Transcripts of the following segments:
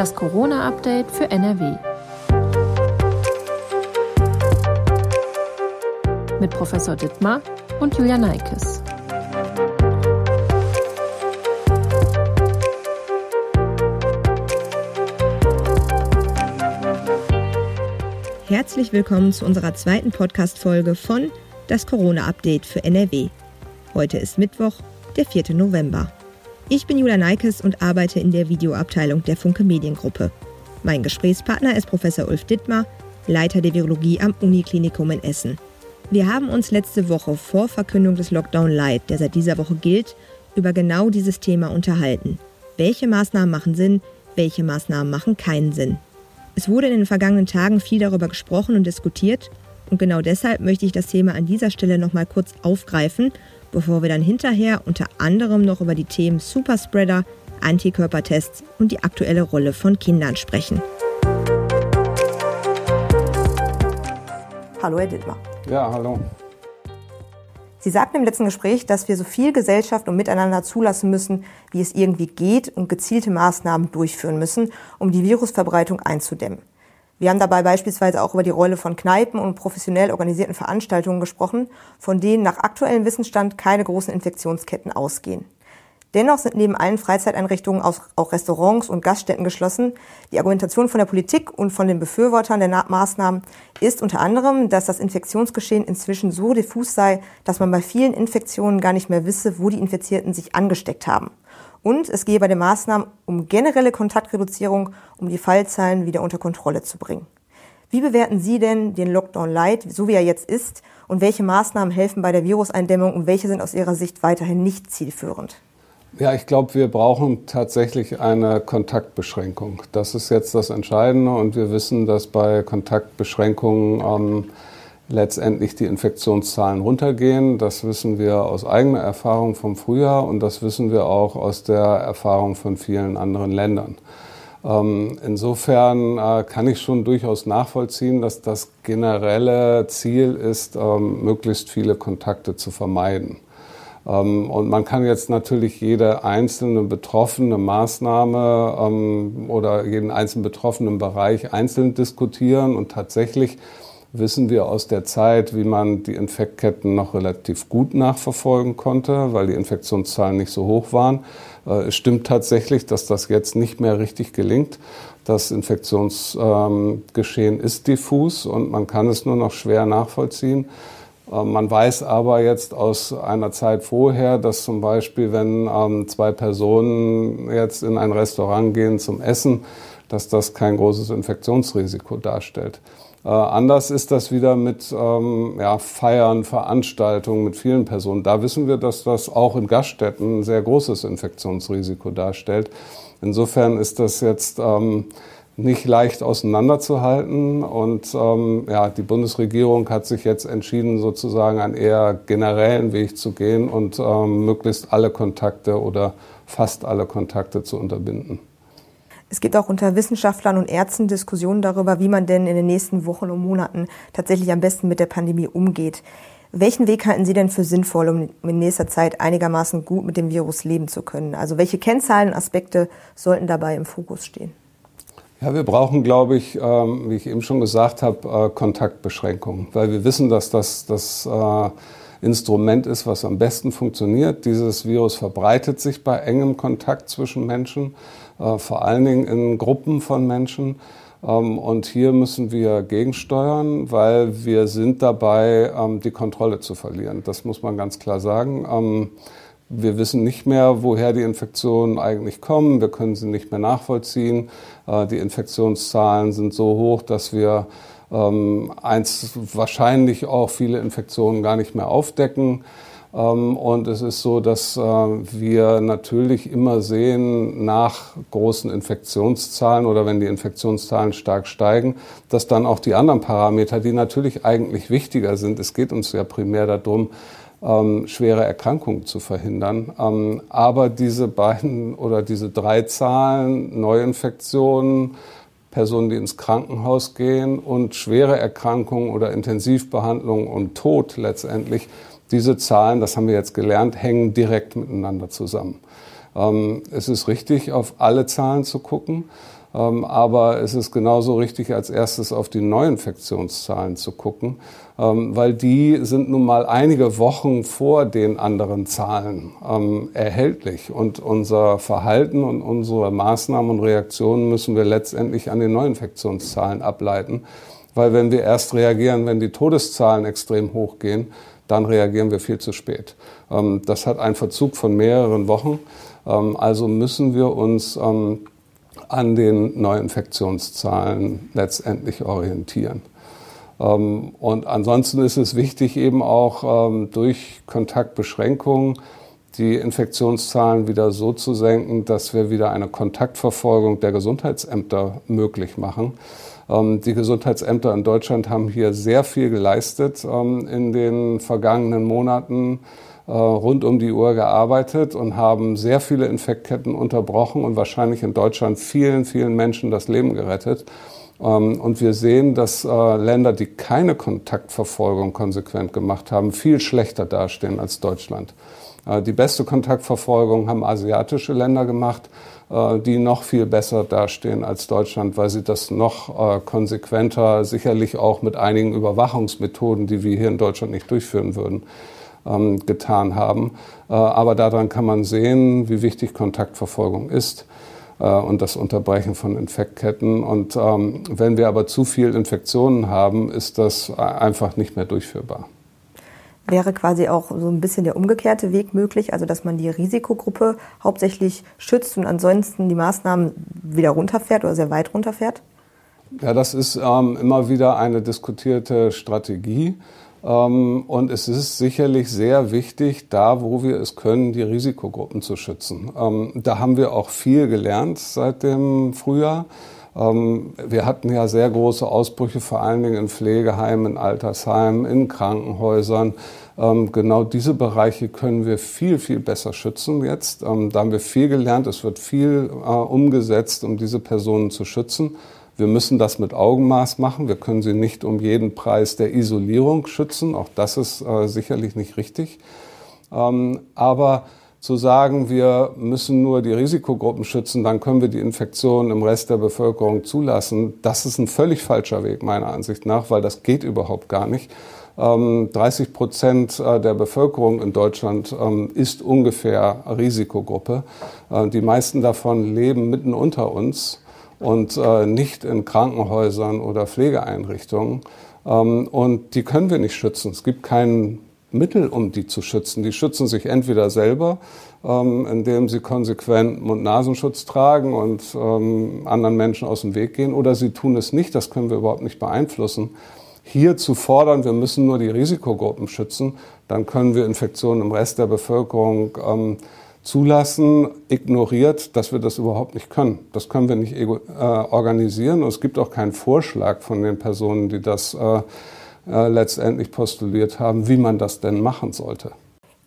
Das Corona-Update für NRW. Mit Professor Dittmar und Julia Neikes. Herzlich willkommen zu unserer zweiten Podcast-Folge von Das Corona-Update für NRW. Heute ist Mittwoch, der 4. November. Ich bin Julia Neikes und arbeite in der Videoabteilung der Funke Mediengruppe. Mein Gesprächspartner ist Professor Ulf Dittmar, Leiter der Virologie am Uniklinikum in Essen. Wir haben uns letzte Woche vor Verkündung des Lockdown Light, der seit dieser Woche gilt, über genau dieses Thema unterhalten. Welche Maßnahmen machen Sinn, welche Maßnahmen machen keinen Sinn? Es wurde in den vergangenen Tagen viel darüber gesprochen und diskutiert und genau deshalb möchte ich das Thema an dieser Stelle nochmal kurz aufgreifen, bevor wir dann hinterher unter anderem noch über die Themen Superspreader, Antikörpertests und die aktuelle Rolle von Kindern sprechen. Hallo, Herr Dittmar. Ja, hallo. Sie sagten im letzten Gespräch, dass wir so viel Gesellschaft und Miteinander zulassen müssen, wie es irgendwie geht und gezielte Maßnahmen durchführen müssen, um die Virusverbreitung einzudämmen. Wir haben dabei beispielsweise auch über die Rolle von Kneipen und professionell organisierten Veranstaltungen gesprochen, von denen nach aktuellem Wissensstand keine großen Infektionsketten ausgehen. Dennoch sind neben allen Freizeiteinrichtungen auch Restaurants und Gaststätten geschlossen. Die Argumentation von der Politik und von den Befürwortern der Maßnahmen ist unter anderem, dass das Infektionsgeschehen inzwischen so diffus sei, dass man bei vielen Infektionen gar nicht mehr wisse, wo die Infizierten sich angesteckt haben. Und es gehe bei den Maßnahmen um generelle Kontaktreduzierung, um die Fallzahlen wieder unter Kontrolle zu bringen. Wie bewerten Sie denn den Lockdown Light, so wie er jetzt ist, und welche Maßnahmen helfen bei der Viruseindämmung und welche sind aus Ihrer Sicht weiterhin nicht zielführend? Ja, ich glaube, wir brauchen tatsächlich eine Kontaktbeschränkung. Das ist jetzt das Entscheidende und wir wissen, dass bei Kontaktbeschränkungen ähm, letztendlich die Infektionszahlen runtergehen. Das wissen wir aus eigener Erfahrung vom Frühjahr und das wissen wir auch aus der Erfahrung von vielen anderen Ländern. Ähm, insofern äh, kann ich schon durchaus nachvollziehen, dass das generelle Ziel ist, ähm, möglichst viele Kontakte zu vermeiden. Ähm, und man kann jetzt natürlich jede einzelne betroffene Maßnahme oder jeden einzelnen betroffenen Bereich einzeln diskutieren. Und tatsächlich wissen wir aus der Zeit, wie man die Infektketten noch relativ gut nachverfolgen konnte, weil die Infektionszahlen nicht so hoch waren. Äh, es stimmt tatsächlich, dass das jetzt nicht mehr richtig gelingt. Das Infektionsgeschehen ähm, ist diffus und man kann es nur noch schwer nachvollziehen. Äh, man weiß aber jetzt aus einer Zeit vorher, dass zum Beispiel, wenn ähm, zwei Personen jetzt in ein Restaurant gehen zum Essen, dass das kein großes Infektionsrisiko darstellt. Äh, anders ist das wieder mit ähm, ja, Feiern, Veranstaltungen mit vielen Personen. Da wissen wir, dass das auch in Gaststätten ein sehr großes Infektionsrisiko darstellt. Insofern ist das jetzt ähm, nicht leicht auseinanderzuhalten. Und ähm, ja, die Bundesregierung hat sich jetzt entschieden, sozusagen einen eher generellen Weg zu gehen und ähm, möglichst alle Kontakte oder fast alle Kontakte zu unterbinden. Es gibt auch unter Wissenschaftlern und Ärzten Diskussionen darüber, wie man denn in den nächsten Wochen und Monaten tatsächlich am besten mit der Pandemie umgeht. Welchen Weg halten Sie denn für sinnvoll, um in nächster Zeit einigermaßen gut mit dem Virus leben zu können? Also welche Kennzahlen Aspekte sollten dabei im Fokus stehen? Ja, wir brauchen, glaube ich, ähm, wie ich eben schon gesagt habe, äh, Kontaktbeschränkungen, weil wir wissen, dass das das äh, Instrument ist, was am besten funktioniert. Dieses Virus verbreitet sich bei engem Kontakt zwischen Menschen, vor allen Dingen in Gruppen von Menschen. Ähm, und hier müssen wir gegensteuern, weil wir sind dabei, ähm, die Kontrolle zu verlieren. Das muss man ganz klar sagen. Ähm, wir wissen nicht mehr, woher die Infektionen eigentlich kommen. Wir können sie nicht mehr nachvollziehen. Äh, die Infektionszahlen sind so hoch, dass wir eins wahrscheinlich auch viele Infektionen gar nicht mehr aufdecken. Ähm, und es ist so, dass äh, wir natürlich immer sehen, nach großen Infektionszahlen oder wenn die Infektionszahlen stark steigen, dass dann auch die anderen Parameter, die natürlich eigentlich wichtiger sind, es geht uns ja primär darum, ähm, schwere Erkrankungen zu verhindern. Ähm, aber diese beiden oder diese drei Zahlen, Neuinfektionen, Personen, die ins Krankenhaus gehen und schwere Erkrankungen oder Intensivbehandlung und Tod letztendlich, diese Zahlen, das haben wir jetzt gelernt, hängen direkt miteinander zusammen. Ähm, es ist richtig, auf alle Zahlen zu gucken. Ähm, aber es ist genauso richtig, als erstes auf die Neuinfektionszahlen zu gucken, ähm, weil die sind nun mal einige Wochen vor den anderen Zahlen erhältlich. Und unser Verhalten und unsere Maßnahmen und Reaktionen müssen wir letztendlich an den Neuinfektionszahlen ableiten. Weil wenn wir erst reagieren, wenn die Todeszahlen extrem hochgehen, dann reagieren wir viel zu spät. Das hat einen Verzug von mehreren Wochen. Also müssen wir uns an den Neuinfektionszahlen letztendlich orientieren. Ähm, und ansonsten ist es wichtig, eben auch ähm, durch Kontaktbeschränkungen die Infektionszahlen wieder so zu senken, dass wir wieder eine Kontaktverfolgung der Gesundheitsämter möglich machen. Ähm, die Gesundheitsämter in Deutschland haben hier sehr viel geleistet in den vergangenen Monaten. Äh, rund um die Uhr gearbeitet und haben sehr viele Infektketten unterbrochen und wahrscheinlich in Deutschland vielen, vielen Menschen das Leben gerettet. Ähm, und wir sehen, dass äh, Länder, die keine Kontaktverfolgung konsequent gemacht haben, viel schlechter dastehen als Deutschland. Äh, die beste Kontaktverfolgung haben asiatische Länder gemacht, die noch viel besser dastehen als Deutschland, weil sie das noch konsequenter, sicherlich auch mit einigen Überwachungsmethoden, die wir hier in Deutschland nicht durchführen würden, ähm, getan haben. Äh, aber daran kann man sehen, wie wichtig Kontaktverfolgung ist äh, und das Unterbrechen von Infektketten. Und ähm, wenn wir aber zu viel Infektionen haben, ist das einfach nicht mehr durchführbar. Wäre quasi auch so ein bisschen der umgekehrte Weg möglich, also dass man die Risikogruppe hauptsächlich schützt und ansonsten die Maßnahmen wieder runterfährt oder sehr weit runterfährt? Ja, das ist ähm, immer wieder eine diskutierte Strategie. Ähm, und es ist sicherlich sehr wichtig, da wo wir es können, die Risikogruppen zu schützen. Ähm, da haben wir auch viel gelernt seit dem Frühjahr. Ähm, wir hatten ja sehr große Ausbrüche, vor allen Dingen in Pflegeheimen, in Altersheimen, in Krankenhäusern. Genau diese Bereiche können wir viel, viel besser schützen jetzt. Da haben wir viel gelernt. Es wird viel äh, umgesetzt, um diese Personen zu schützen. Wir müssen das mit Augenmaß machen. Wir können sie nicht um jeden Preis der Isolierung schützen. Auch das ist äh, sicherlich nicht richtig. Ähm, aber zu sagen, wir müssen nur die Risikogruppen schützen, dann können wir die Infektion im Rest der Bevölkerung zulassen, das ist ein völlig falscher Weg meiner Ansicht nach, weil das geht überhaupt gar nicht. 30 ähm, Prozent äh, der Bevölkerung in Deutschland ähm, ist ungefähr Risikogruppe. Äh, die meisten davon leben mitten unter uns und äh, nicht in Krankenhäusern oder Pflegeeinrichtungen. Ähm, und die können wir nicht schützen. Es gibt kein Mittel, um die zu schützen. Die schützen sich entweder selber, ähm, indem sie konsequent Mund-Nasenschutz tragen und ähm, anderen Menschen aus dem Weg gehen, oder sie tun es nicht. Das können wir überhaupt nicht beeinflussen. Hier zu fordern, wir müssen nur die Risikogruppen schützen, dann können wir Infektionen im Rest der Bevölkerung ähm, zulassen, ignoriert, dass wir das überhaupt nicht können. Das können wir nicht äh, organisieren und es gibt auch keinen Vorschlag von den Personen, die das äh, äh, letztendlich postuliert haben, wie man das denn machen sollte.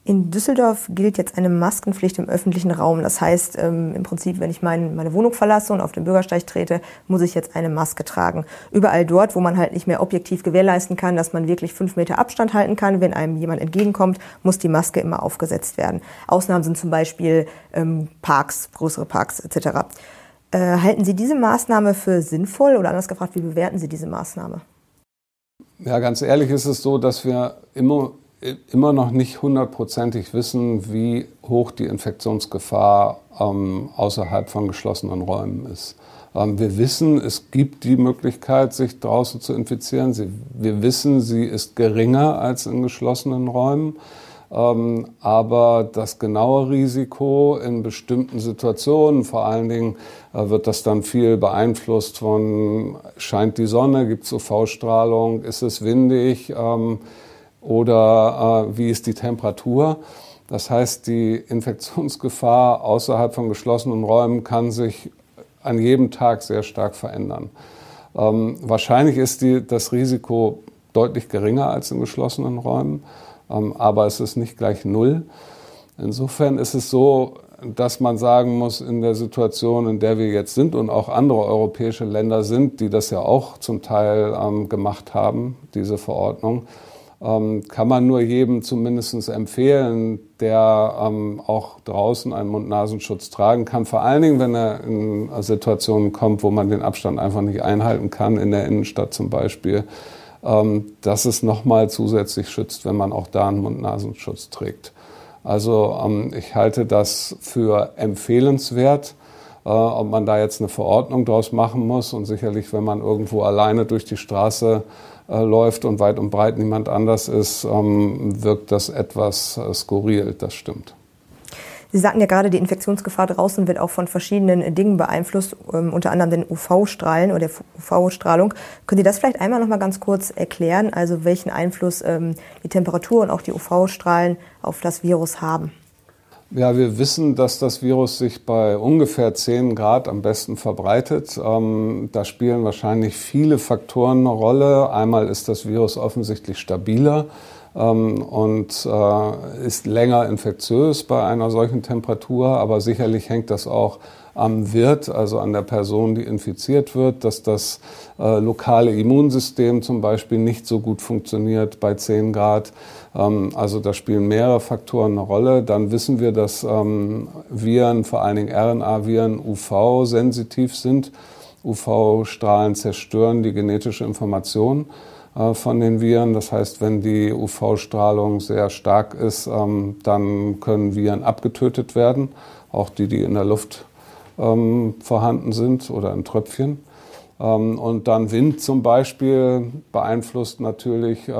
In Düsseldorf gilt jetzt eine Maskenpflicht im öffentlichen Raum. Das heißt, ähm, im Prinzip, wenn ich mein, meine Wohnung verlasse und auf den Bürgersteig trete, muss ich jetzt eine Maske tragen. Überall dort, wo man halt nicht mehr objektiv gewährleisten kann, dass man wirklich fünf Meter Abstand halten kann, wenn einem jemand entgegenkommt, muss die Maske immer aufgesetzt werden. Ausnahmen sind zum Beispiel ähm, Parks, größere Parks etc. Äh, halten Sie diese Maßnahme für sinnvoll oder anders gefragt, wie bewerten Sie diese Maßnahme? Ja, ganz ehrlich ist es so, dass wir immer immer noch nicht hundertprozentig wissen, wie hoch die Infektionsgefahr ähm, außerhalb von geschlossenen Räumen ist. Ähm, wir wissen, es gibt die Möglichkeit, sich draußen zu infizieren. Sie, wir wissen, sie ist geringer als in geschlossenen Räumen. Ähm, aber das genaue Risiko in bestimmten Situationen, vor allen Dingen äh, wird das dann viel beeinflusst von, scheint die Sonne, gibt es UV-Strahlung, ist es windig, ähm, oder äh, wie ist die Temperatur. Das heißt, die Infektionsgefahr außerhalb von geschlossenen Räumen kann sich an jedem Tag sehr stark verändern. Ähm, wahrscheinlich ist die, das Risiko deutlich geringer als in geschlossenen Räumen, aber es ist nicht gleich null. Insofern ist es so, dass man sagen muss, in der Situation, in der wir jetzt sind und auch andere europäische Länder sind, die das ja auch zum Teil ähm, gemacht haben, diese Verordnung, ähm, kann man nur jedem zumindest empfehlen, der ähm, auch draußen einen Mund-Nasenschutz tragen kann. Vor allen Dingen, wenn er in Situationen kommt, wo man den Abstand einfach nicht einhalten kann, in der Innenstadt zum Beispiel, ähm, dass es nochmal zusätzlich schützt, wenn man auch da einen Mund-Nasenschutz trägt. Also ähm, ich halte das für empfehlenswert. Äh, ob man da jetzt eine Verordnung draus machen muss und sicherlich, wenn man irgendwo alleine durch die Straße äh, läuft und weit und breit niemand anders ist, ähm, wirkt das etwas äh, skurril, das stimmt. Sie sagten ja gerade, die Infektionsgefahr draußen wird auch von verschiedenen Dingen beeinflusst, ähm, unter anderem den UV-Strahlen oder der UV-Strahlung. Können Sie das vielleicht einmal noch mal ganz kurz erklären, also welchen Einfluss ähm, die Temperatur und auch die UV-Strahlen auf das Virus haben? Ja, wir wissen, dass das Virus sich bei ungefähr 10 Grad am besten verbreitet. Ähm, da spielen wahrscheinlich viele Faktoren eine Rolle. Einmal ist das Virus offensichtlich stabiler und äh, ist länger infektiös bei einer solchen Temperatur, aber sicherlich hängt das auch am Wirt, also an der Person, die infiziert wird, dass das äh, lokale Immunsystem zum Beispiel nicht so gut funktioniert bei 10 Grad. Ähm, also da spielen mehrere Faktoren eine Rolle. Dann wissen wir, dass ähm, Viren, vor allen Dingen RNA-Viren, UV-sensitiv sind. UV-Strahlen zerstören die genetische Information von den Viren. Das heißt, wenn die UV-Strahlung sehr stark ist, ähm, dann können Viren abgetötet werden, auch die, die in der Luft ähm, vorhanden sind oder in Tröpfchen. Ähm, und dann Wind zum Beispiel beeinflusst natürlich äh,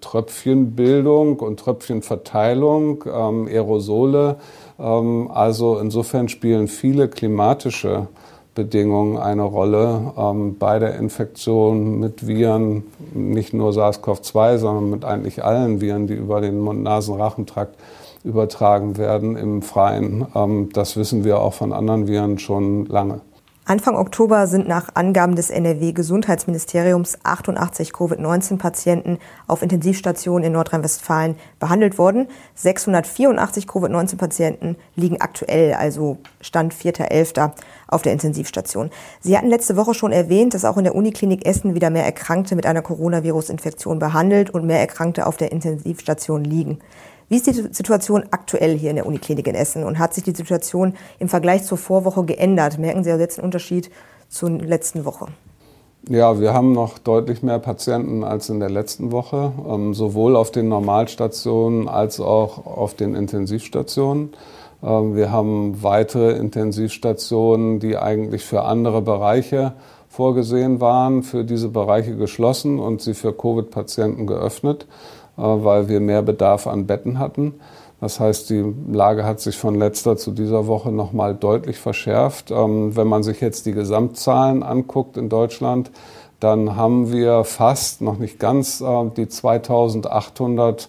Tröpfchenbildung und Tröpfchenverteilung, Aerosole. Also insofern spielen viele klimatische Bedingungen eine Rolle ähm, bei der Infektion mit Viren, nicht nur SARS-CoV-2, sondern mit eigentlich allen Viren, die über den Mund-Nasen-Rachentrakt übertragen werden im Freien. Ähm, das wissen wir auch von anderen Viren schon lange. Anfang Oktober sind nach Angaben des NRW-Gesundheitsministeriums 88 Covid-19-Patienten auf Intensivstationen in Nordrhein-Westfalen behandelt worden. 684 Covid-19-Patienten liegen aktuell, also Stand 4.11., auf der Intensivstation. Sie hatten letzte Woche schon erwähnt, dass auch in der Uniklinik Essen wieder mehr Erkrankte mit einer Coronavirus-Infektion behandelt und mehr Erkrankte auf der Intensivstation liegen. Wie ist die Situation aktuell hier in der Uniklinik in Essen und hat sich die Situation im Vergleich zur Vorwoche geändert? Merken Sie jetzt einen Unterschied zur letzten Woche? Ja, wir haben noch deutlich mehr Patienten als in der letzten Woche, ähm, sowohl auf den Normalstationen als auch auf den Intensivstationen. Ähm, wir haben weitere Intensivstationen, die eigentlich für andere Bereiche vorgesehen waren, für diese Bereiche geschlossen und sie für Covid-Patienten geöffnet. Äh, weil wir mehr Bedarf an Betten hatten. Das heißt, die Lage hat sich von letzter zu dieser Woche nochmal deutlich verschärft. Ähm, wenn man sich jetzt die Gesamtzahlen anguckt in Deutschland, dann haben wir fast, noch nicht ganz, äh, die 2800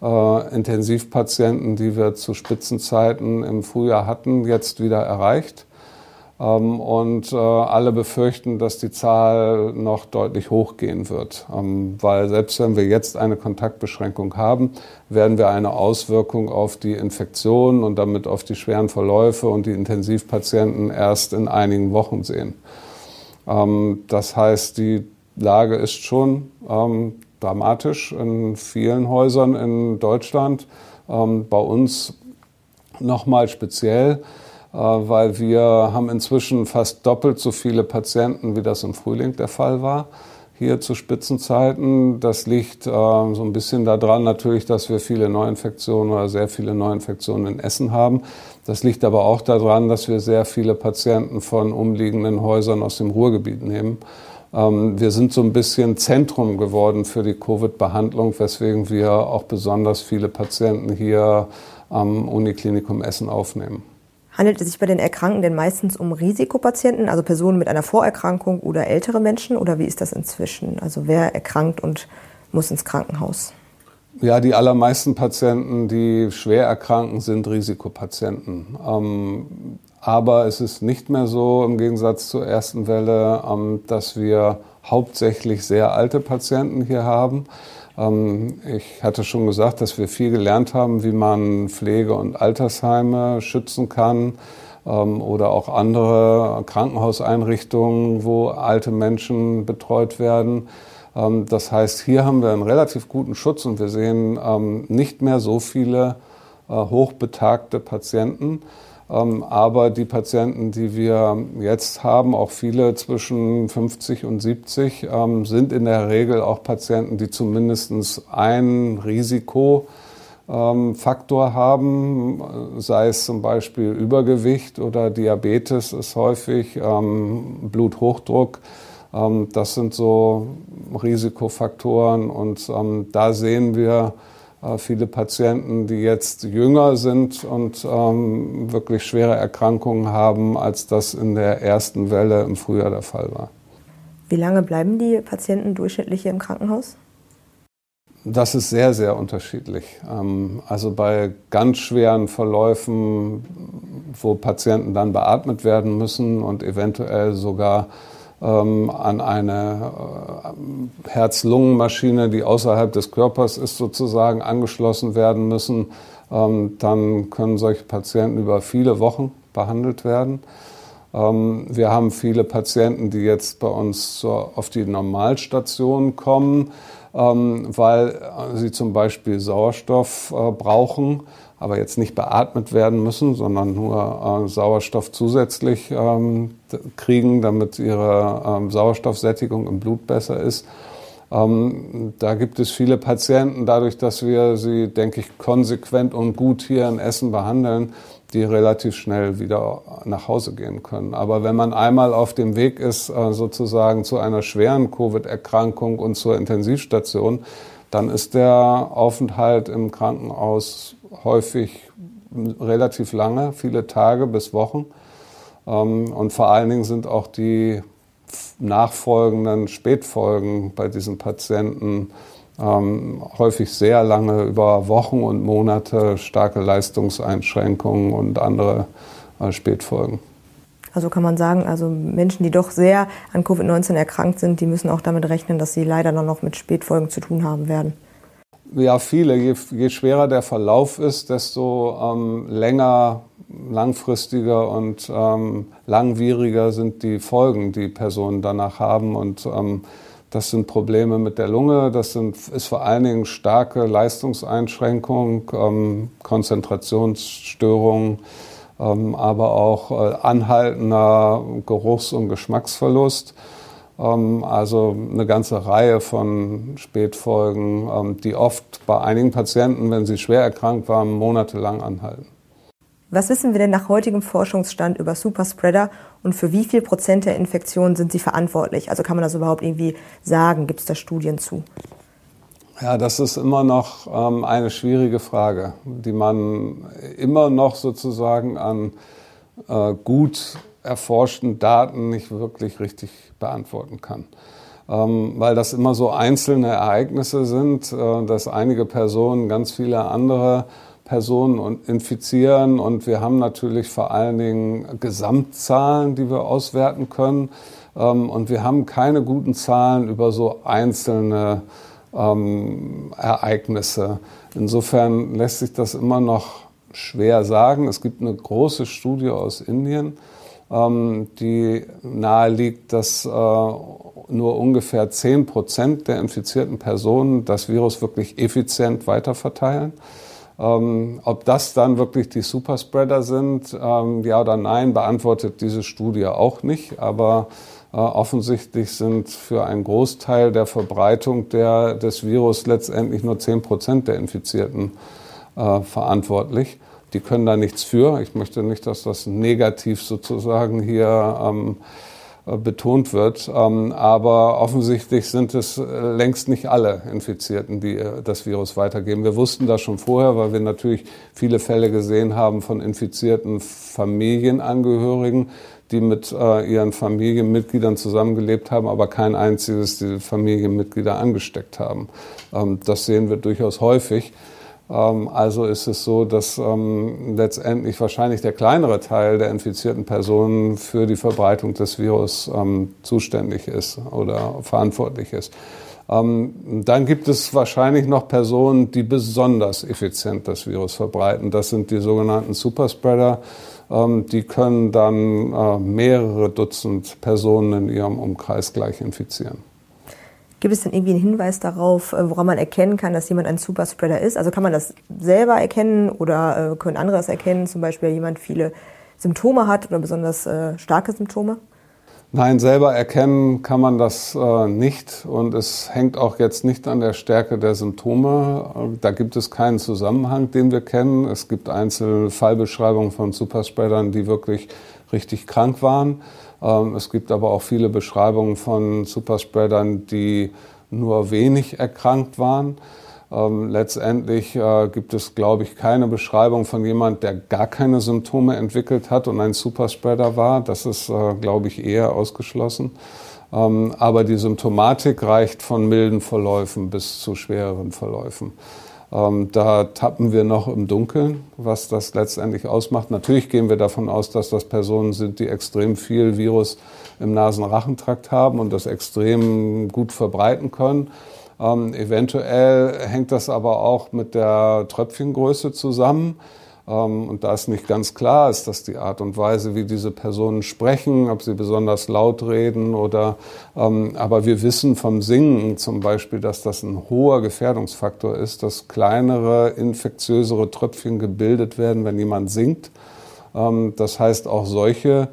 äh, Intensivpatienten, die wir zu Spitzenzeiten im Frühjahr hatten, jetzt wieder erreicht. Ähm, und äh, alle befürchten, dass die Zahl noch deutlich hochgehen wird, ähm, weil selbst wenn wir jetzt eine Kontaktbeschränkung haben, werden wir eine Auswirkung auf die Infektion und damit auf die schweren Verläufe und die Intensivpatienten erst in einigen Wochen sehen. Ähm, das heißt, die Lage ist schon dramatisch in vielen Häusern in Deutschland, bei uns nochmal speziell. Äh, weil wir haben inzwischen fast doppelt so viele Patienten, wie das im Frühling der Fall war hier zu Spitzenzeiten. Das liegt äh, so ein bisschen daran natürlich, dass wir viele Neuinfektionen oder sehr viele Neuinfektionen in Essen haben. Das liegt aber auch daran, dass wir sehr viele Patienten von umliegenden Häusern aus dem Ruhrgebiet nehmen. Ähm, wir sind so ein bisschen Zentrum geworden für die Covid-Behandlung, weswegen wir auch besonders viele Patienten hier am Uniklinikum Essen aufnehmen. Handelt es sich bei den Erkrankten denn meistens um Risikopatienten, also Personen mit einer Vorerkrankung oder ältere Menschen? Oder wie ist das inzwischen? Also wer erkrankt und muss ins Krankenhaus? Ja, die allermeisten Patienten, die schwer erkranken, sind Risikopatienten. Ähm, aber es ist nicht mehr so im Gegensatz zur ersten Welle, ähm, dass wir hauptsächlich sehr alte Patienten hier haben. Ähm, ich hatte schon gesagt, dass wir viel gelernt haben, wie man Pflege- und Altersheime schützen kann ähm, oder auch andere Krankenhauseinrichtungen, wo alte Menschen betreut werden. Ähm, das heißt, hier haben wir einen relativ guten Schutz und wir sehen nicht mehr so viele äh, hochbetagte Patienten. Ähm, aber die Patienten, die wir jetzt haben, auch viele zwischen 50 und 70, sind in der Regel auch Patienten, die zumindest ein Risikofaktor haben, sei es zum Beispiel Übergewicht oder Diabetes ist häufig, Bluthochdruck. Ähm, das sind so Risikofaktoren und ähm, da sehen wir äh, viele Patienten, die jetzt jünger sind und ähm, wirklich schwere Erkrankungen haben, als das in der ersten Welle im Frühjahr der Fall war. Wie lange bleiben die Patienten durchschnittlich hier im Krankenhaus? Das ist sehr, sehr unterschiedlich. Also bei ganz schweren Verläufen, wo Patienten dann beatmet werden müssen und eventuell sogar ähm, an eine äh, Herz-Lungen-Maschine, die außerhalb des Körpers ist, sozusagen angeschlossen werden müssen, ähm, dann können solche Patienten über viele Wochen behandelt werden. Ähm, wir haben viele Patienten, die jetzt bei uns zur, auf die Normalstation kommen, ähm, weil sie zum Beispiel Sauerstoff äh, brauchen aber jetzt nicht beatmet werden müssen, sondern nur äh, Sauerstoff zusätzlich ähm, kriegen, damit ihre ähm, Sauerstoffsättigung im Blut besser ist. Ähm, da gibt es viele Patienten, dadurch, dass wir sie, denke ich, konsequent und gut hier in Essen behandeln, die relativ schnell wieder nach Hause gehen können. Aber wenn man einmal auf dem Weg ist, äh, sozusagen zu einer schweren Covid-Erkrankung und zur Intensivstation, dann ist der Aufenthalt im Krankenhaus häufig relativ lange, viele Tage bis Wochen. Ähm, und vor allen Dingen sind auch die nachfolgenden Spätfolgen bei diesen Patienten ähm, häufig sehr lange über Wochen und Monate starke Leistungseinschränkungen und andere äh, Spätfolgen. Also kann man sagen, also Menschen, die doch sehr an Covid-19 erkrankt sind, die müssen auch damit rechnen, dass sie leider noch mit Spätfolgen zu tun haben werden. Ja, viele. Je, je schwerer der Verlauf ist, desto ähm, länger, langfristiger und ähm, langwieriger sind die Folgen, die Personen danach haben. Und ähm, das sind Probleme mit der Lunge, das sind, ist vor allen Dingen starke Leistungseinschränkung, ähm, Konzentrationsstörungen, ähm, aber auch äh, anhaltender Geruchs- und Geschmacksverlust. Ähm, also eine ganze Reihe von Spätfolgen, ähm, die oft bei einigen Patienten, wenn sie schwer erkrankt waren, monatelang anhalten. Was wissen wir denn nach heutigem Forschungsstand über Superspreader und für wie viel Prozent der Infektionen sind sie verantwortlich? Also kann man das überhaupt irgendwie sagen? Gibt es da Studien zu? Ja, das ist immer noch ähm, eine schwierige Frage, die man immer noch sozusagen an äh, gut erforschten Daten nicht wirklich richtig beantworten kann. Ähm, weil das immer so einzelne Ereignisse sind, äh, dass einige Personen ganz viele andere Personen infizieren und wir haben natürlich vor allen Dingen Gesamtzahlen, die wir auswerten können ähm, und wir haben keine guten Zahlen über so einzelne ähm, Ereignisse. Insofern lässt sich das immer noch schwer sagen. Es gibt eine große Studie aus Indien, ähm, die naheliegt, dass äh, nur ungefähr 10 Prozent der infizierten Personen das Virus wirklich effizient weiterverteilen. Ähm, ob das dann wirklich die Superspreader sind, ähm, ja oder nein, beantwortet diese Studie auch nicht. Aber äh, offensichtlich sind für einen Großteil der Verbreitung der, des Virus letztendlich nur 10 Prozent der Infizierten äh, verantwortlich die können da nichts für. Ich möchte nicht, dass das negativ sozusagen hier ähm, äh, betont wird. Ähm, aber offensichtlich sind es äh, längst nicht alle Infizierten, die äh, das Virus weitergeben. Wir wussten das schon vorher, weil wir natürlich viele Fälle gesehen haben von infizierten Familienangehörigen, die mit äh, ihren Familienmitgliedern zusammengelebt haben, aber kein einziges diese Familienmitglieder angesteckt haben. Ähm, das sehen wir durchaus häufig. Ähm, also ist es so, dass ähm, letztendlich wahrscheinlich der kleinere Teil der infizierten Personen für die Verbreitung des Virus ähm, zuständig ist oder verantwortlich ist. dann gibt es wahrscheinlich noch Personen, die besonders effizient das Virus verbreiten. Das sind die sogenannten Superspreader. die können dann äh, mehrere Dutzend Personen in ihrem Umkreis gleich infizieren. Gibt es denn irgendwie einen Hinweis darauf, äh, woran man erkennen kann, dass jemand ein Superspreader ist? Also kann man das selber erkennen oder äh, können andere das erkennen? Zum Beispiel, jemand viele Symptome hat oder besonders äh, starke Symptome? Nein, selber erkennen kann man das nicht und es hängt auch jetzt nicht an der Stärke der Symptome. Da gibt es keinen Zusammenhang, den wir kennen. Es gibt einzelne Fallbeschreibungen von Superspreadern, die wirklich richtig krank waren. Ähm, es gibt aber auch viele Beschreibungen von Superspreadern, die nur wenig erkrankt waren. Ähm, letztendlich äh, gibt es, glaube ich, keine Beschreibung von jemand, der gar keine Symptome entwickelt hat und ein Superspreader war. Das ist, äh, glaube ich, eher ausgeschlossen. Ähm, aber die Symptomatik reicht von milden Verläufen bis zu schwereren Verläufen. Ähm, da tappen wir noch im Dunkeln, was das letztendlich ausmacht. Natürlich gehen wir davon aus, dass das Personen sind, die extrem viel Virus im Nasenrachentrakt haben und das extrem gut verbreiten können. Ähm, eventuell hängt das aber auch mit der Tröpfchengröße zusammen. Ähm, und da ist nicht ganz klar, ist das die Art und Weise, wie diese Personen sprechen, ob sie besonders laut reden oder, ähm, aber wir wissen vom Singen zum Beispiel, dass das ein hoher Gefährdungsfaktor ist, dass kleinere, infektiösere Tröpfchen gebildet werden, wenn jemand singt. Ähm, das heißt, auch solche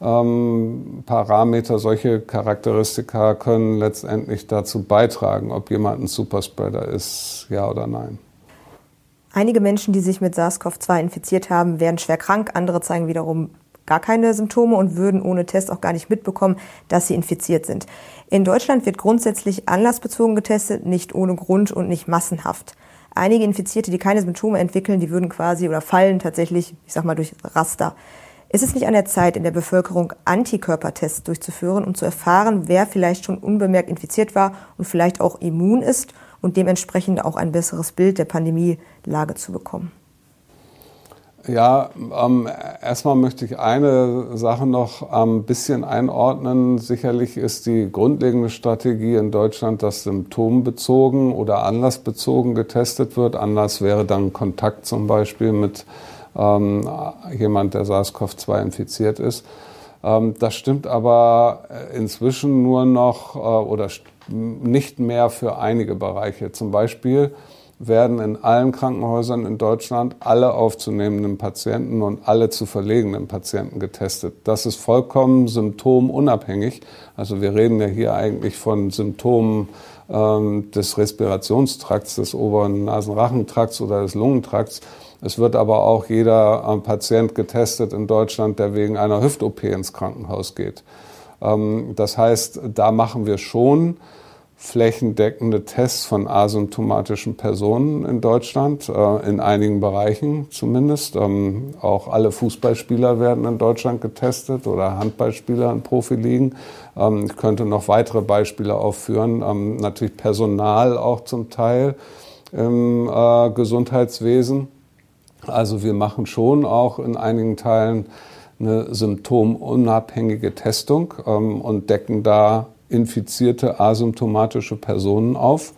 ähm, Parameter, solche Charakteristika können letztendlich dazu beitragen, ob jemand ein Superspreader ist, ja oder nein. Einige Menschen, die sich mit SARS-CoV-2 infiziert haben, werden schwer krank. Andere zeigen wiederum gar keine Symptome und würden ohne Test auch gar nicht mitbekommen, dass sie infiziert sind. In Deutschland wird grundsätzlich anlassbezogen getestet, nicht ohne Grund und nicht massenhaft. Einige Infizierte, die keine Symptome entwickeln, die würden quasi oder fallen tatsächlich, ich sag mal, durch Raster. Ist es nicht an der Zeit, in der Bevölkerung Antikörpertests durchzuführen, um zu erfahren, wer vielleicht schon unbemerkt infiziert war und vielleicht auch immun ist und dementsprechend auch ein besseres Bild der Pandemielage zu bekommen? Ja, ähm, erstmal möchte ich eine Sache noch ein bisschen einordnen. Sicherlich ist die grundlegende Strategie in Deutschland, dass symptombezogen oder anlassbezogen getestet wird. Anlass wäre dann Kontakt zum Beispiel mit ähm, jemand, der SARS-CoV-2 infiziert ist. Ähm, das stimmt aber inzwischen nur noch äh, oder nicht mehr für einige Bereiche. Zum Beispiel werden in allen Krankenhäusern in Deutschland alle aufzunehmenden Patienten und alle zu verlegenen Patienten getestet. Das ist vollkommen symptomunabhängig. Also wir reden ja hier eigentlich von Symptomen ähm, des Respirationstrakts, des oberen Nasenrachentrakts oder des Lungentrakts. Es wird aber auch jeder äh, Patient getestet in Deutschland, der wegen einer Hüft-OP ins Krankenhaus geht. Ähm, das heißt, da machen wir schon flächendeckende Tests von asymptomatischen Personen in Deutschland, äh, in einigen Bereichen zumindest. Ähm, auch alle Fußballspieler werden in Deutschland getestet oder Handballspieler in Profiligen. Ähm, ich könnte noch weitere Beispiele aufführen. Natürlich Personal auch zum Teil im äh, Gesundheitswesen. Also wir machen schon auch in einigen Teilen eine symptomunabhängige Testung ähm, und decken da infizierte asymptomatische Personen auf.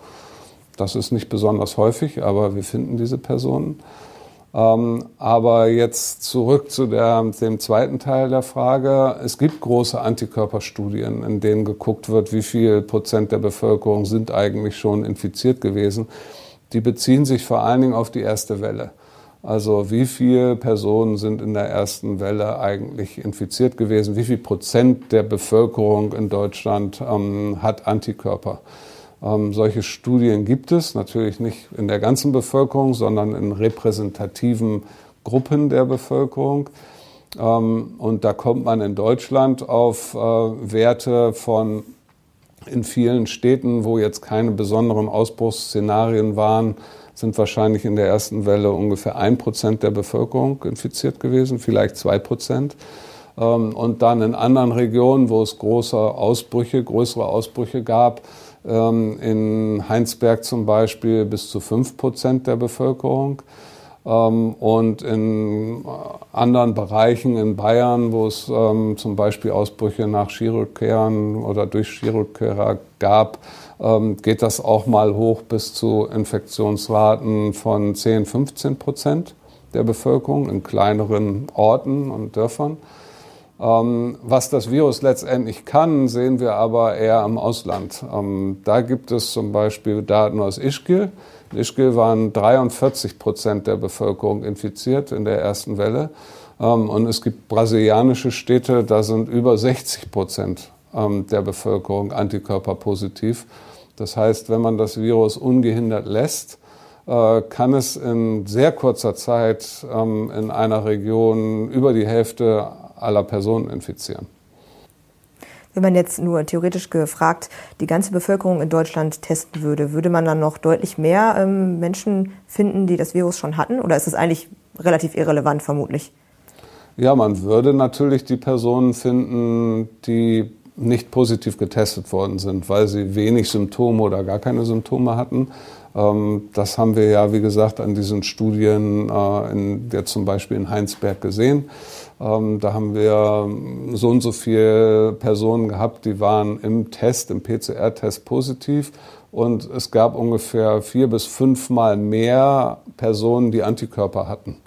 Das ist nicht besonders häufig, aber wir finden diese Personen. Ähm, aber jetzt zurück zu der, dem zweiten Teil der Frage. Es gibt große Antikörperstudien, in denen geguckt wird, wie viel Prozent der Bevölkerung sind eigentlich schon infiziert gewesen. Die beziehen sich vor allen Dingen auf die erste Welle. Also wie viele Personen sind in der ersten Welle eigentlich infiziert gewesen? Wie viel Prozent der Bevölkerung in Deutschland ähm, hat Antikörper? Ähm, solche Studien gibt es, natürlich nicht in der ganzen Bevölkerung, sondern in repräsentativen Gruppen der Bevölkerung. Ähm, und da kommt man in Deutschland auf äh, Werte von in vielen Städten, wo jetzt keine besonderen Ausbruchsszenarien waren, sind wahrscheinlich in der ersten Welle ungefähr ein Prozent der Bevölkerung infiziert gewesen, vielleicht zwei Prozent. Ähm, und dann in anderen Regionen, wo es große Ausbrüche, größere Ausbrüche gab, ähm, in Heinsberg zum Beispiel bis zu fünf Prozent der Bevölkerung. Ähm, und in anderen Bereichen in Bayern, wo es zum Beispiel Ausbrüche nach Skirückkehrern oder durch Skirückkehrer gab, geht das auch mal hoch bis zu Infektionsraten von 10, 15 Prozent der Bevölkerung in kleineren Orten und Dörfern. Ähm, was das Virus letztendlich kann, sehen wir aber eher im Ausland. Ähm, da gibt es zum Beispiel Daten aus Ischgl. In Ischgl waren 43 Prozent der Bevölkerung infiziert in der ersten Welle. Ähm, und es gibt brasilianische Städte, da sind über 60 Prozent ähm, der Bevölkerung antikörperpositiv. Das heißt, wenn man das Virus ungehindert lässt, äh, kann es in sehr kurzer Zeit ähm, in einer Region über die Hälfte aller Personen infizieren. Wenn man jetzt nur theoretisch gefragt die ganze Bevölkerung in Deutschland testen würde, würde man dann noch deutlich mehr ähm, Menschen finden, die das Virus schon hatten? Oder ist es eigentlich relativ irrelevant vermutlich? Ja, man würde natürlich die Personen finden, die nicht positiv getestet worden sind, weil sie wenig Symptome oder gar keine Symptome hatten. Ähm, das haben wir ja, wie gesagt, an diesen Studien äh, in, der zum Beispiel in Heinsberg gesehen. Ähm, da haben wir so und so viele Personen gehabt, die waren im Test, im PCR-Test positiv. Und es gab ungefähr vier bis fünfmal mehr Personen, die Antikörper hatten.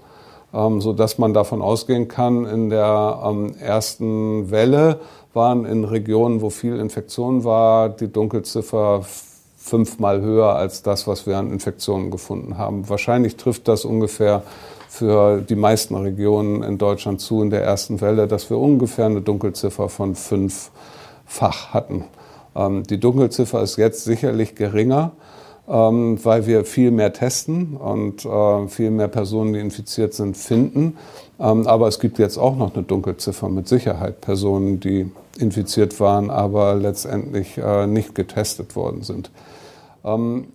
Ähm, so dass man davon ausgehen kann, in der ersten Welle waren in Regionen, wo viel Infektion war, die Dunkelziffer fünfmal höher als das, was wir an Infektionen gefunden haben. Wahrscheinlich trifft das ungefähr für die meisten Regionen in Deutschland zu in der ersten Welle, dass wir ungefähr eine Dunkelziffer von fünffach hatten. Ähm, die Dunkelziffer ist jetzt sicherlich geringer, ähm, weil wir viel mehr testen und äh, viel mehr Personen, die infiziert sind, finden. Ähm, aber es gibt jetzt auch noch eine Dunkelziffer mit Sicherheit, Personen, die infiziert waren, aber letztendlich äh, nicht getestet worden sind. Ähm,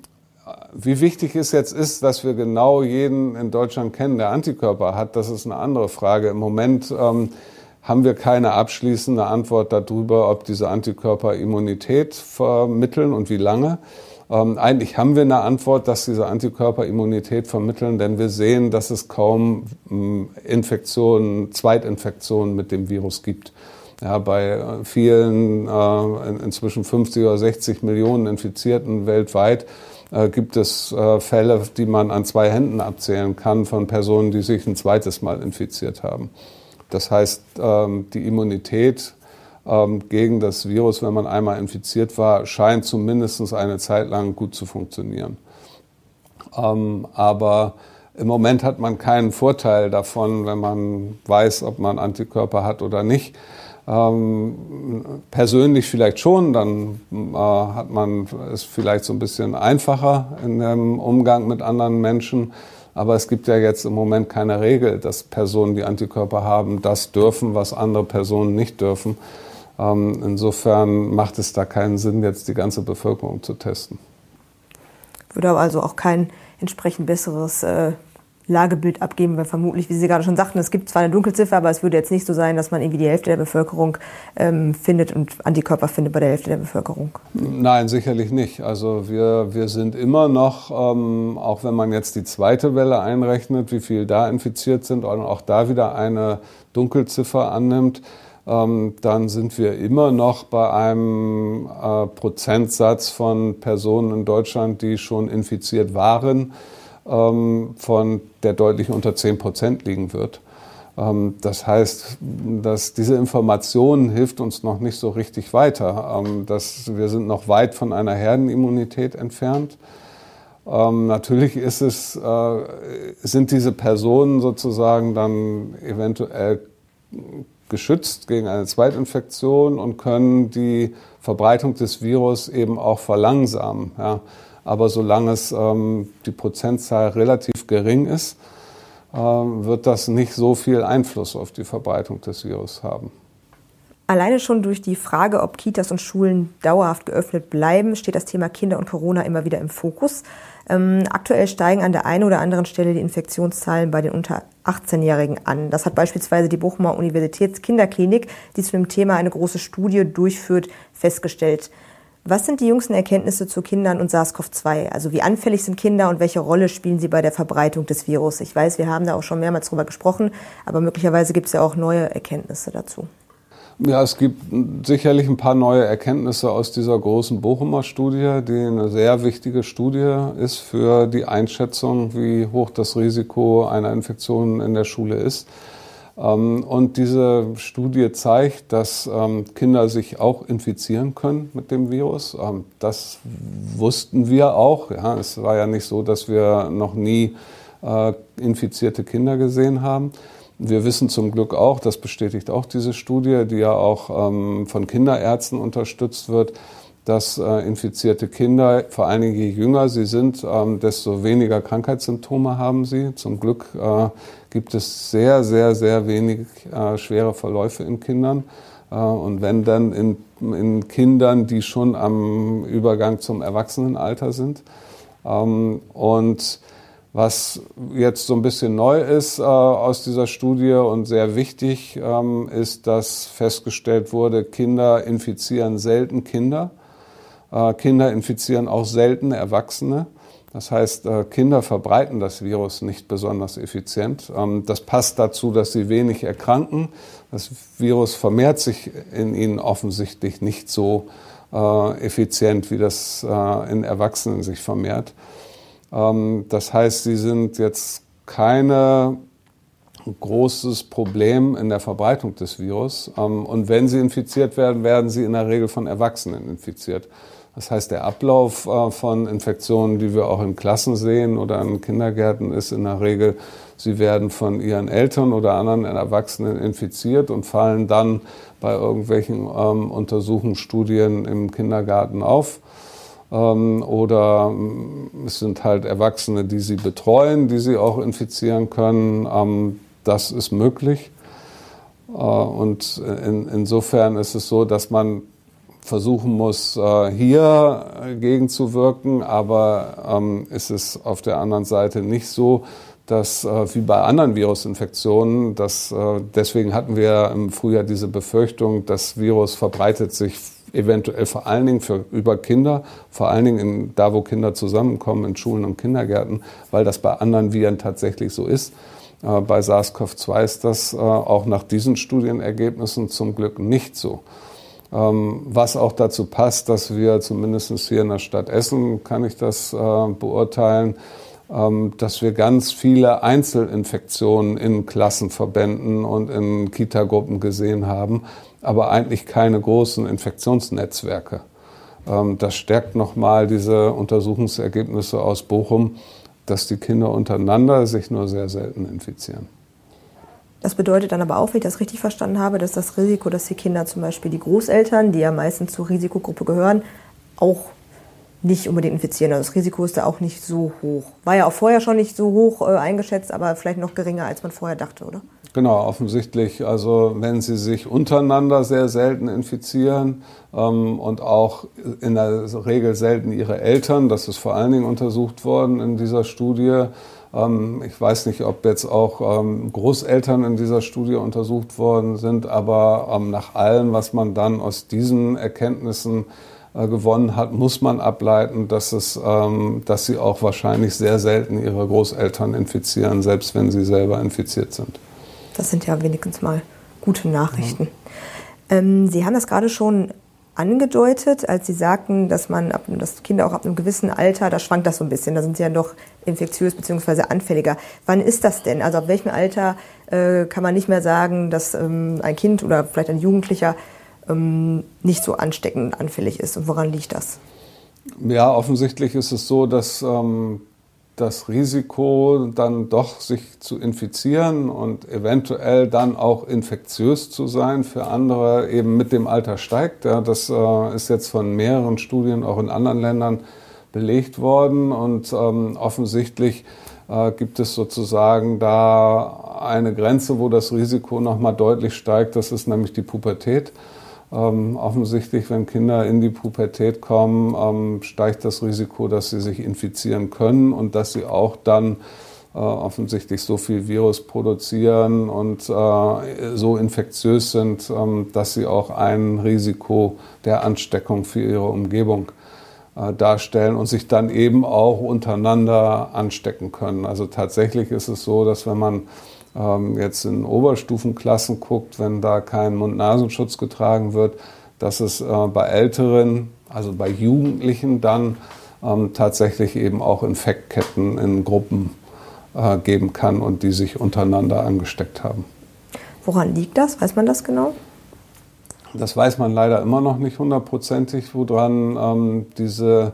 wie wichtig es jetzt ist, dass wir genau jeden in Deutschland kennen, der Antikörper hat, das ist eine andere Frage. Im Moment ähm, haben wir keine abschließende Antwort darüber, ob diese Antikörper Immunität vermitteln und wie lange. Ähm, eigentlich haben wir eine Antwort, dass diese Antikörper Immunität vermitteln, denn wir sehen, dass es kaum ähm, Infektionen, Zweitinfektionen mit dem Virus gibt. Ja, bei vielen, äh, inzwischen 50 oder 60 Millionen Infizierten weltweit, äh, gibt es äh, Fälle, die man an zwei Händen abzählen kann von Personen, die sich ein zweites Mal infiziert haben. Das heißt, ähm, die Immunität gegen das Virus, wenn man einmal infiziert war, scheint zumindest eine Zeit lang gut zu funktionieren. Ähm, aber im Moment hat man keinen Vorteil davon, wenn man weiß, ob man Antikörper hat oder nicht. Ähm, persönlich vielleicht schon, dann äh, hat man es vielleicht so ein bisschen einfacher in dem Umgang mit anderen Menschen. Aber es gibt ja jetzt im Moment keine Regel, dass Personen, die Antikörper haben, das dürfen, was andere Personen nicht dürfen. Ähm, insofern macht es da keinen Sinn, jetzt die ganze Bevölkerung zu testen. Würde aber also auch kein entsprechend besseres äh, Lagebild abgeben, weil vermutlich, wie Sie gerade schon sagten, es gibt zwar eine Dunkelziffer, aber es würde jetzt nicht so sein, dass man irgendwie die Hälfte der Bevölkerung ähm, findet und Antikörper findet bei der Hälfte der Bevölkerung. Nein, sicherlich nicht. Also wir, wir sind immer noch, ähm, auch wenn man jetzt die zweite Welle einrechnet, wie viel da infiziert sind und auch da wieder eine Dunkelziffer annimmt, dann sind wir immer noch bei einem äh, Prozentsatz von Personen in Deutschland, die schon infiziert waren ähm, von der deutlich unter 10 Prozent liegen wird. Ähm, das heißt, dass diese Information hilft uns noch nicht so richtig weiter. Ähm, dass wir sind noch weit von einer Herdenimmunität entfernt. natürlich ist es, äh, sind diese Personen sozusagen dann eventuell geschützt gegen eine Zweitinfektion und können die Verbreitung des Virus eben auch verlangsamen. Ja. Aber solange es ähm, die Prozentzahl relativ gering ist, ähm, wird das nicht so viel Einfluss auf die Verbreitung des Virus haben. Alleine schon durch die Frage, ob Kitas und Schulen dauerhaft geöffnet bleiben, steht das Thema Kinder und Corona immer wieder im Fokus. Ähm, aktuell steigen an der einen oder anderen Stelle die Infektionszahlen bei den unter 18-Jährigen an. Das hat beispielsweise die Bochumer Universitätskinderklinik, die zu dem Thema eine große Studie durchführt, festgestellt. Was sind die jüngsten Erkenntnisse zu Kindern und SARS-CoV-2? Also wie anfällig sind Kinder und welche Rolle spielen sie bei der Verbreitung des Virus? Ich weiß, wir haben da auch schon mehrmals drüber gesprochen, aber möglicherweise gibt es ja auch neue Erkenntnisse dazu. Ja, es gibt sicherlich ein paar neue Erkenntnisse aus dieser großen Bochumer Studie, die eine sehr wichtige Studie ist für die Einschätzung, wie hoch das Risiko einer Infektion in der Schule ist. Ähm, und diese Studie zeigt, dass ähm, Kinder sich auch infizieren können mit dem Virus. Ähm, das wussten wir auch. Ja, es war ja nicht so, dass wir noch nie äh, infizierte Kinder gesehen haben. Wir wissen zum Glück auch, das bestätigt auch diese Studie, die ja auch von Kinderärzten unterstützt wird, dass äh, infizierte Kinder, vor allen Dingen je jünger sie sind, ähm, desto weniger Krankheitssymptome haben sie. Zum Glück äh, gibt es sehr, sehr, sehr wenig äh, schwere Verläufe in Kindern. Äh, und wenn dann in, in Kindern, die schon am Übergang zum Erwachsenenalter sind. Ähm, und was jetzt so ein bisschen neu ist äh, aus dieser Studie und sehr wichtig ähm, ist, dass festgestellt wurde, Kinder infizieren selten Kinder. Äh, Kinder infizieren auch selten Erwachsene. Das heißt, äh, Kinder verbreiten das Virus nicht besonders effizient. Ähm, das passt dazu, dass sie wenig erkranken. Das Virus vermehrt sich in ihnen offensichtlich nicht so äh, effizient, wie das in Erwachsenen sich vermehrt. Ähm, das heißt, sie sind jetzt keine großes Problem in der Verbreitung des Virus. Ähm, und wenn sie infiziert werden, werden sie in der Regel von Erwachsenen infiziert. Das heißt, der Ablauf äh, von Infektionen, die wir auch in Klassen sehen oder in Kindergärten, ist in der Regel, sie werden von ihren Eltern oder anderen Erwachsenen infiziert und fallen dann bei irgendwelchen ähm, Untersuchungsstudien im Kindergarten auf. Ähm, oder mm, es sind halt Erwachsene, die sie betreuen, die sie auch infizieren können. Ähm, das ist möglich. Äh, und in, insofern ist es so, dass man versuchen muss, äh, hier gegenzuwirken, aber ähm, ist es auf der anderen Seite nicht so, dass äh, wie bei anderen Virusinfektionen, dass, deswegen hatten wir im Frühjahr diese Befürchtung, das Virus verbreitet sich eventuell vor allen Dingen für, über Kinder, vor allen Dingen in, da, wo Kinder zusammenkommen, in Schulen und Kindergärten, weil das bei anderen Viren tatsächlich so ist. Äh, bei SARS-CoV-2 ist das äh, auch nach diesen Studienergebnissen zum Glück nicht so. Ähm, was auch dazu passt, dass wir zumindest hier in der Stadt Essen, kann ich das äh, beurteilen, ähm, dass wir ganz viele Einzelinfektionen in Klassenverbänden und in Kitagruppen gesehen haben, aber eigentlich keine großen Infektionsnetzwerke. Ähm, das stärkt nochmal diese Untersuchungsergebnisse aus Bochum, dass die Kinder untereinander sich nur sehr selten infizieren. Das bedeutet dann aber auch, wenn ich das richtig verstanden habe, dass das Risiko, dass die Kinder zum Beispiel die Großeltern, die ja meistens zur Risikogruppe gehören, auch nicht unbedingt infizieren. Also das Risiko ist da auch nicht so hoch. War ja auch vorher schon nicht so hoch äh, eingeschätzt, aber vielleicht noch geringer, als man vorher dachte, oder? Genau, offensichtlich. Also wenn sie sich untereinander sehr selten infizieren ähm, und auch in der Regel selten ihre Eltern, das ist vor allen Dingen untersucht worden in dieser Studie, ähm, ich weiß nicht, ob jetzt auch ähm, Großeltern in dieser Studie untersucht worden sind, aber ähm, nach allem, was man dann aus diesen Erkenntnissen äh, gewonnen hat, muss man ableiten, dass, es, dass sie auch wahrscheinlich sehr selten ihre Großeltern infizieren, selbst wenn sie selber infiziert sind. Das sind ja wenigstens mal gute Nachrichten. Ja. Sie haben das gerade schon angedeutet, als Sie sagten, dass man, ab, dass Kinder auch ab einem gewissen Alter, da schwankt das so ein bisschen, da sind sie ja doch infektiös bzw. anfälliger. Wann ist das denn? Also ab welchem Alter äh, kann man nicht mehr sagen, dass ähm, ein Kind oder vielleicht ein Jugendlicher ähm, nicht so ansteckend anfällig ist und woran liegt das? Ja, offensichtlich ist es so, dass ähm, das Risiko, dann doch sich zu infizieren und eventuell dann auch infektiös zu sein für andere eben mit dem Alter steigt. Ja, das äh, ist jetzt von mehreren Studien auch in anderen Ländern belegt worden und ähm, offensichtlich äh, gibt es sozusagen da eine Grenze, wo das Risiko nochmal deutlich steigt. Das ist nämlich die Pubertät. Ähm, offensichtlich, wenn Kinder in die Pubertät kommen, ähm, steigt das Risiko, dass sie sich infizieren können und dass sie auch dann äh, offensichtlich so viel Virus produzieren und äh, so infektiös sind, ähm, dass sie auch ein Risiko der Ansteckung für ihre Umgebung äh, darstellen und sich dann eben auch untereinander anstecken können. Also tatsächlich ist es so, dass wenn man ähm, jetzt in Oberstufenklassen guckt, wenn da kein Mund-Nasenschutz getragen wird, dass es äh, bei Älteren, also bei Jugendlichen dann ähm, tatsächlich eben auch Infektketten in Gruppen äh, geben kann und die sich untereinander angesteckt haben. Woran liegt das? Weiß man das genau? Das weiß man leider immer noch nicht hundertprozentig, woran ähm, diese,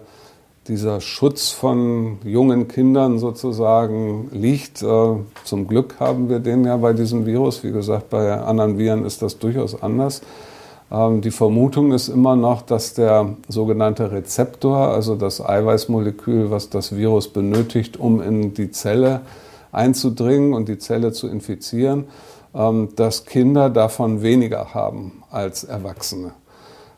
dieser Schutz von jungen Kindern sozusagen liegt. Äh, zum Glück haben wir den ja bei diesem Virus. Wie gesagt, bei anderen Viren ist das durchaus anders. Ähm, die Vermutung ist immer noch, dass der sogenannte Rezeptor, also das Eiweißmolekül, was das Virus benötigt, um in die Zelle einzudringen und die Zelle zu infizieren, ähm, dass Kinder davon weniger haben als Erwachsene.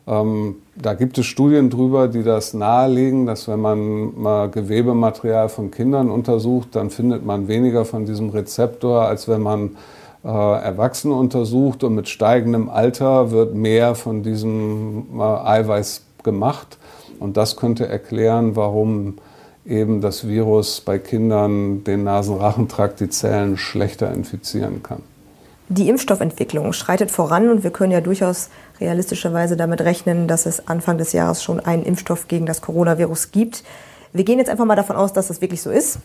Ähm, da gibt es Studien drüber, die das nahelegen, dass wenn man mal Gewebematerial von Kindern untersucht, dann findet man weniger von diesem Rezeptor, als wenn man äh, Erwachsene untersucht. Und mit steigendem Alter wird mehr von diesem äh, Eiweiß gemacht. Und das könnte erklären, warum eben das Virus bei Kindern den Nasenrachentrakt, die Zellen schlechter infizieren kann. Die Impfstoffentwicklung schreitet voran und wir können ja durchaus realistischerweise damit rechnen, dass es Anfang des Jahres schon einen Impfstoff gegen das Coronavirus gibt. Wir gehen jetzt einfach mal davon aus, dass das wirklich so ist.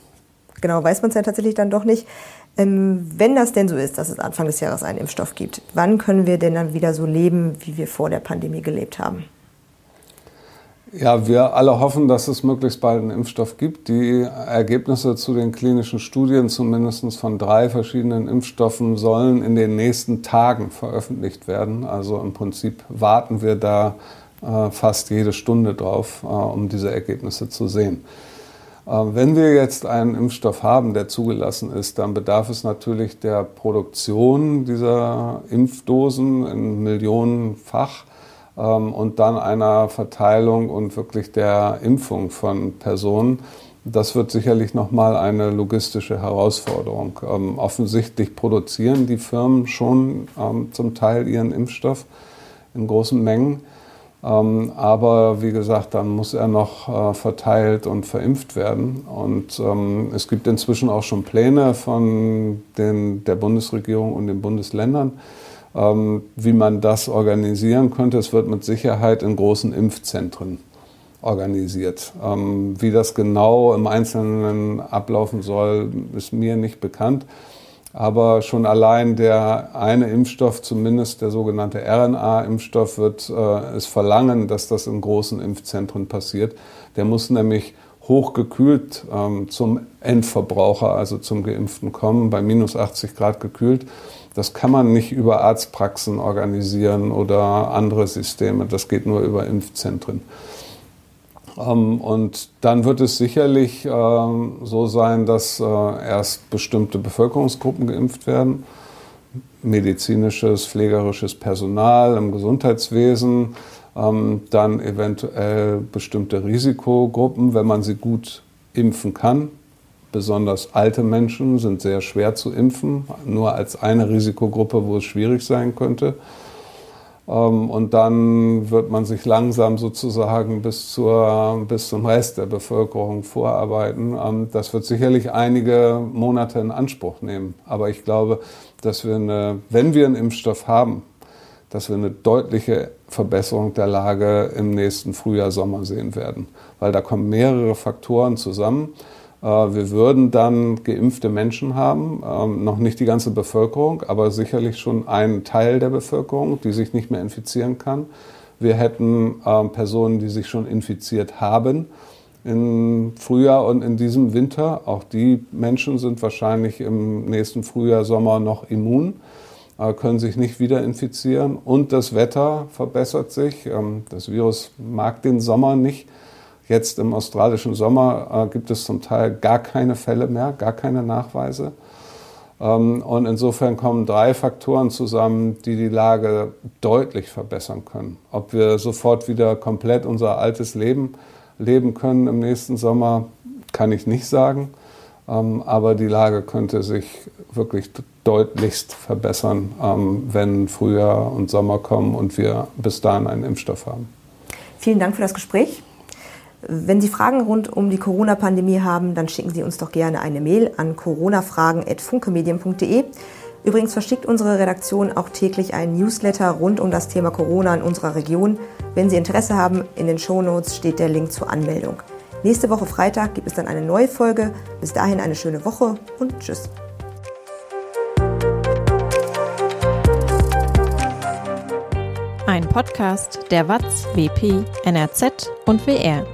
Genau weiß man es ja tatsächlich dann doch nicht. Ähm, wenn das denn so ist, dass es Anfang des Jahres einen Impfstoff gibt, wann können wir denn dann wieder so leben, wie wir vor der Pandemie gelebt haben? Ja, wir alle hoffen, dass es möglichst bald einen Impfstoff gibt. Die Ergebnisse zu den klinischen Studien, zumindest von drei verschiedenen Impfstoffen, sollen in den nächsten Tagen veröffentlicht werden. Also im Prinzip warten wir da äh, fast jede Stunde drauf, äh, um diese Ergebnisse zu sehen. Äh, wenn wir jetzt einen Impfstoff haben, der zugelassen ist, dann bedarf es natürlich der Produktion dieser Impfdosen in Millionenfach und dann einer Verteilung und wirklich der Impfung von Personen. Das wird sicherlich nochmal eine logistische Herausforderung. Ähm, offensichtlich produzieren die Firmen schon ähm, zum Teil ihren Impfstoff in großen Mengen. Ähm, aber wie gesagt, dann muss er noch äh, verteilt und verimpft werden. Und ähm, es gibt inzwischen auch schon Pläne von den, der Bundesregierung und den Bundesländern, ähm, wie man das organisieren könnte. Es wird mit Sicherheit in großen Impfzentren organisiert. Ähm, wie das genau im Einzelnen ablaufen soll, ist mir nicht bekannt. Aber schon allein der eine Impfstoff, zumindest der sogenannte RNA-Impfstoff, wird äh, es verlangen, dass das in großen Impfzentren passiert. Der muss nämlich hochgekühlt ähm, zum Endverbraucher, also zum Geimpften kommen, bei minus 80 Grad gekühlt. Das kann man nicht über Arztpraxen organisieren oder andere Systeme. Das geht nur über Impfzentren. Ähm, und dann wird es sicherlich ähm, so sein, dass äh, erst bestimmte Bevölkerungsgruppen geimpft werden. Medizinisches, pflegerisches Personal im Gesundheitswesen, dann eventuell bestimmte Risikogruppen, wenn man sie gut impfen kann, Besonders alte Menschen sind sehr schwer zu impfen, nur als eine Risikogruppe, wo es schwierig sein könnte. Ähm, und dann wird man sich langsam sozusagen bis, zur, bis zum Rest der Bevölkerung vorarbeiten. Ähm, das wird sicherlich einige Monate in Anspruch nehmen. Aber ich glaube, dass wir, eine, wenn wir einen Impfstoff haben, dass wir eine deutliche Verbesserung der Lage im nächsten Frühjahr, Sommer sehen werden. Weil da kommen mehrere Faktoren zusammen. Äh, wir würden dann geimpfte Menschen haben, ähm, noch nicht die ganze Bevölkerung, aber sicherlich schon einen Teil der Bevölkerung, die sich nicht mehr infizieren kann. Wir hätten ähm, Personen, die sich schon infiziert haben im Frühjahr und in diesem Winter. Auch die Menschen sind wahrscheinlich im nächsten Frühjahr, Sommer noch immun, können sich nicht wieder infizieren. Und das Wetter verbessert sich. Ähm, das Virus mag den Sommer nicht. Jetzt im australischen Sommer äh, gibt es zum Teil gar keine Fälle mehr, gar keine Nachweise. Ähm, und insofern kommen drei Faktoren zusammen, die die Lage deutlich verbessern können. Ob wir sofort wieder komplett unser altes Leben leben können im nächsten Sommer, kann ich nicht sagen. Ähm, aber die Lage könnte sich wirklich deutlichst verbessern, ähm, wenn Frühjahr und Sommer kommen und wir bis dahin einen Impfstoff haben. Vielen Dank für das Gespräch. Wenn Sie Fragen rund um die Corona-Pandemie haben, dann schicken Sie uns doch gerne eine Mail an coronafragen.funkemedien.de. Übrigens verschickt unsere Redaktion auch täglich einen Newsletter rund um das Thema Corona in unserer Region. Wenn Sie Interesse haben, in den Shownotes steht der Link zur Anmeldung. Nächste Woche Freitag gibt es dann eine neue Folge. Bis dahin eine schöne Woche und tschüss. Podcast der WAZ, WP, NRZ und WR.